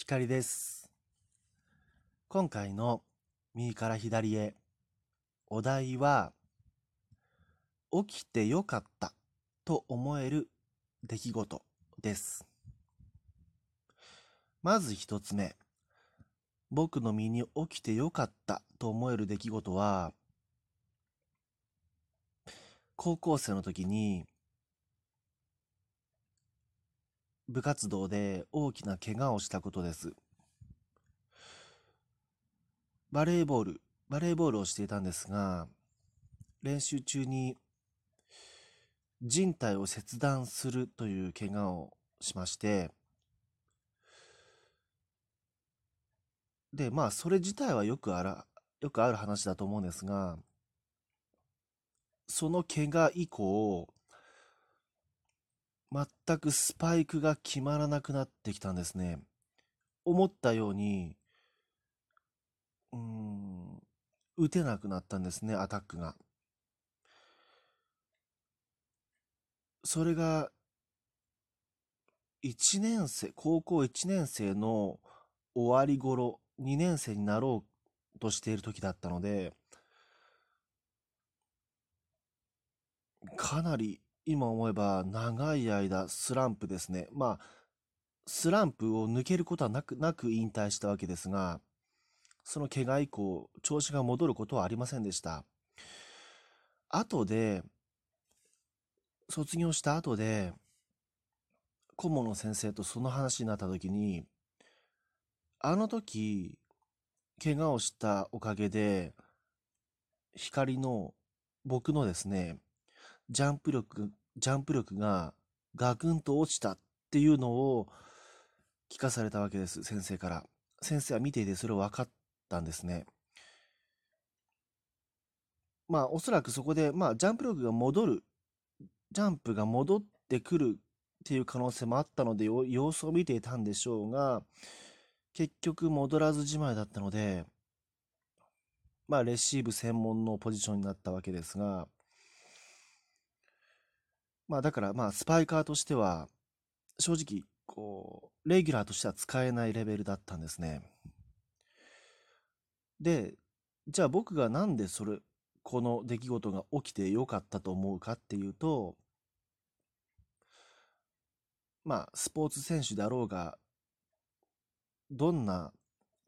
光です。今回の右から左へお題は起きてよかったと思える出来事です。まず一つ目。僕の身に起きてよかったと思える出来事は高校生の時に部活動で大きな怪我をしたことです。バレーボール、バレーボールをしていたんですが、練習中に人体を切断するという怪我をしまして、で、まあ、それ自体はよくあら、よくある話だと思うんですが、その怪我以降、全くスパイクが決まらなくなってきたんですね。思ったように、うん、打てなくなったんですね、アタックが。それが、1年生、高校1年生の終わり頃、2年生になろうとしている時だったので、かなり今思えば長い間スランプですね。まあ、スランプを抜けることはなく、なく引退したわけですが、その怪我以降、調子が戻ることはありませんでした。後で、卒業した後で、顧問の先生とその話になった時に、あの時、怪我をしたおかげで、光の、僕のですね、ジャンプ力、ジャンプ力がガクンと落ちたっていうのを聞かされたわけです、先生から。先生は見ていてそれを分かったんですね。まあ、おそらくそこで、まあ、ジャンプ力が戻る、ジャンプが戻ってくるっていう可能性もあったので、様子を見ていたんでしょうが、結局戻らずじまいだったので、まあ、レシーブ専門のポジションになったわけですが、まあだからまあスパイカーとしては正直こうレギュラーとしては使えないレベルだったんですね。で、じゃあ僕がなんでそれ、この出来事が起きてよかったと思うかっていうと、まあスポーツ選手であろうが、どんな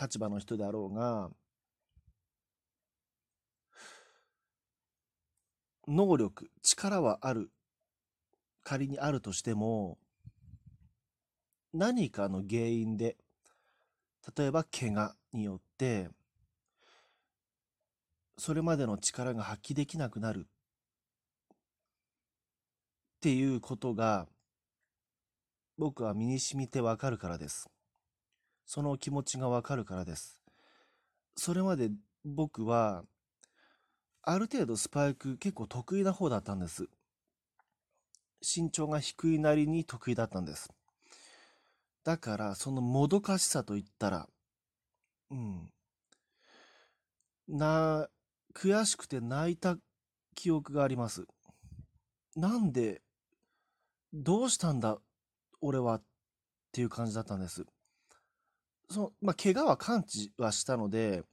立場の人であろうが、能力、力はある仮にあるとしても、何かの原因で、例えば怪我によって、それまでの力が発揮できなくなるっていうことが、僕は身に染みてわかるからです。その気持ちがわかるからです。それまで僕は、ある程度スパイク結構得意な方だったんです。身長が低いなりに得意だったんです。だから、そのもどかしさといったら、うん。な、悔しくて泣いた記憶があります。なんで、どうしたんだ、俺は、っていう感じだったんです。その、まあ、怪我は完治はしたので、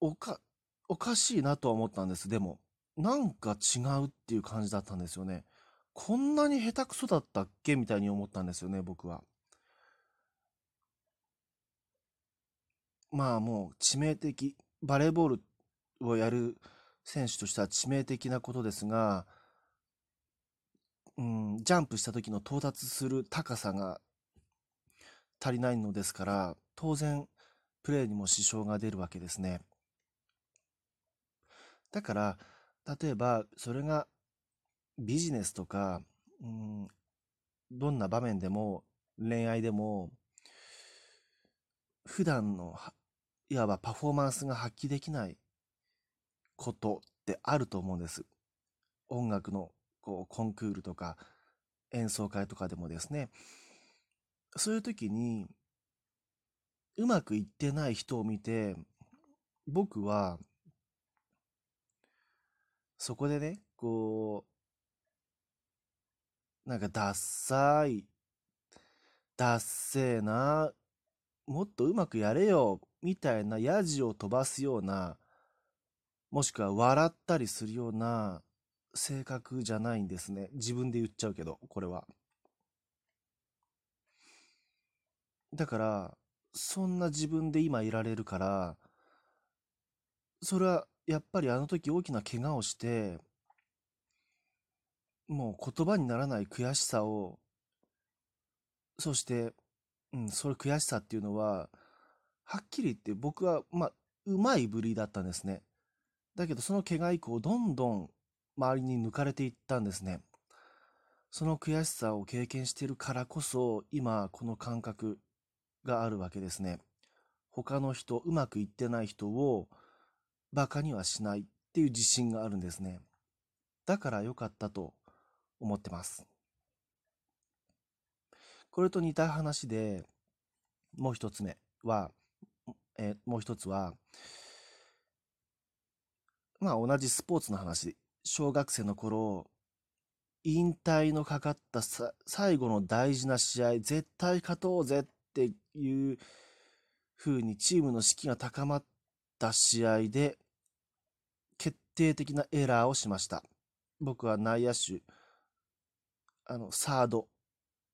おか、おかしいなとは思ったんです。でも、なんか違うっていう感じだったんですよね。こんなに下手くそだったっけ？みたいに思ったんですよね、僕は。まあもう致命的、バレーボールをやる選手としては致命的なことですが、うん、ジャンプした時の到達する高さが足りないのですから、当然プレーにも支障が出るわけですね。だから、例えばそれがビジネスとか、うん、どんな場面でも、恋愛でも、普段の、いわばパフォーマンスが発揮できないことってあると思うんです。音楽のこうコンクールとか演奏会とかでもですね。そういう時に、うまくいってない人を見て、僕は、そこでね、こう、なんかダッサい、ダッセーなもっとうまくやれよ、みたいなヤジを飛ばすような、もしくは笑ったりするような性格じゃないんですね。自分で言っちゃうけど、これは。だから、そんな自分で今いられるから、それはやっぱりあの時大きな怪我をして、もう言葉にならない悔しさを、そして、うん、それ悔しさっていうのは、はっきり言って僕は、まあ、うまいぶりだったんですね。だけどその怪我以降、どんどん周りに抜かれていったんですね。その悔しさを経験しているからこそ、今この感覚があるわけですね。他の人、うまくいってない人をバカにはしないっていう自信があるんですね。だから良かったと思ってます。これと似た話で、もう一つ目は、えもう一つは、まあ同じスポーツの話。小学生の頃、引退のかかった最後の大事な試合、絶対勝とうぜっていう風にチームの士気が高まった試合で、決定的なエラーをしました。僕は内野手、あの、サード、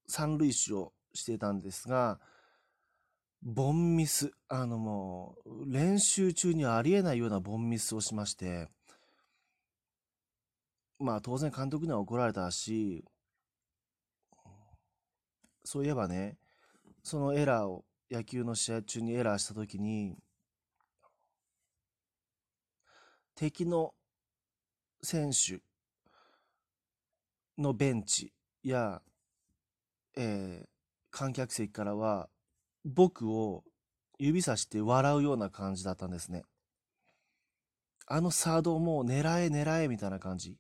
三塁手をしてたんですが、ボンミス、あのもう、練習中にはありえないようなボンミスをしまして、まあ当然監督には怒られたし、そういえばね、そのエラーを、野球の試合中にエラーした時に、敵の選手のベンチや、えー、観客席からは僕を指さして笑うような感じだったんですね。あのサードもう狙え狙えみたいな感じ。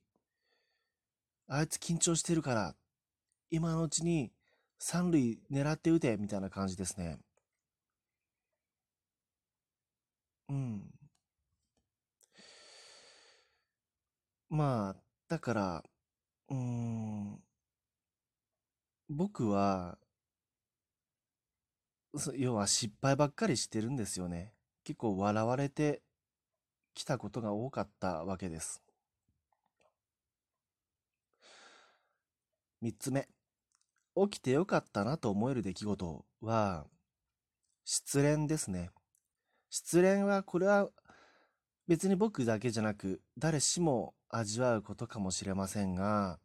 あいつ緊張してるから、今のうちに三塁狙って打てみたいな感じですね。うん。まあ、だから、うーん、僕は、要は失敗ばっかりしてるんですよね。結構笑われてきたことが多かったわけです。三つ目。起きてよかったなと思える出来事は、失恋ですね。失恋は、これは別に僕だけじゃなく、誰しも味わうことかもしれませんが、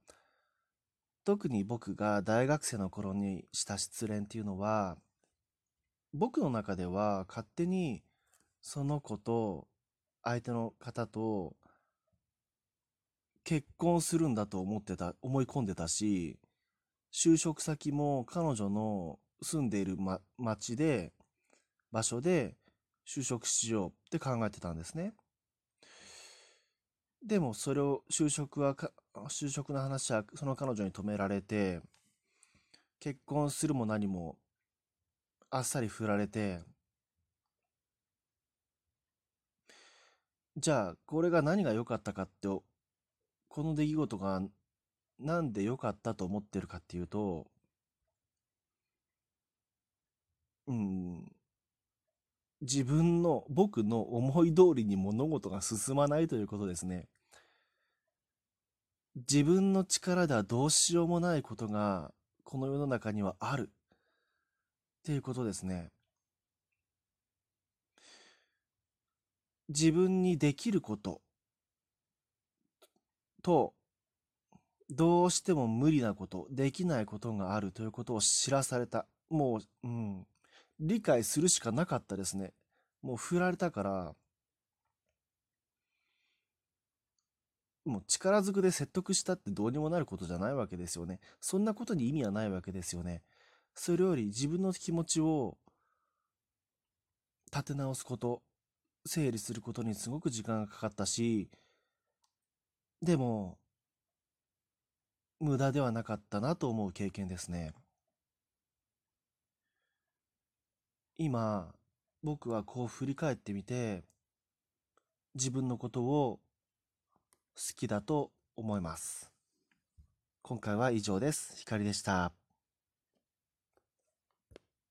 特に僕が大学生の頃にした失恋っていうのは、僕の中では勝手にその子と相手の方と結婚するんだと思ってた、思い込んでたし、就職先も彼女の住んでいる、ま、町で、場所で就職しようって考えてたんですね。でもそれを就職はか就職の話はその彼女に止められて、結婚するも何もあっさり振られて、じゃあこれが何が良かったかって、この出来事がなんで良かったと思ってるかっていうと、うん、自分の、僕の思い通りに物事が進まないということですね。自分の力ではどうしようもないことが、この世の中にはある。っていうことですね。自分にできることと、どうしても無理なこと、できないことがあるということを知らされた。もう、うん。理解するしかなかったですね。もう振られたから、もう力ずくで説得したってどうにもなることじゃないわけですよね。そんなことに意味はないわけですよね。それより自分の気持ちを立て直すこと、整理することにすごく時間がかかったし、でも、無駄ではなかったなと思う経験ですね。今、僕はこう振り返ってみて、自分のことを好きだと思います。今回は以上です。ひかりでした。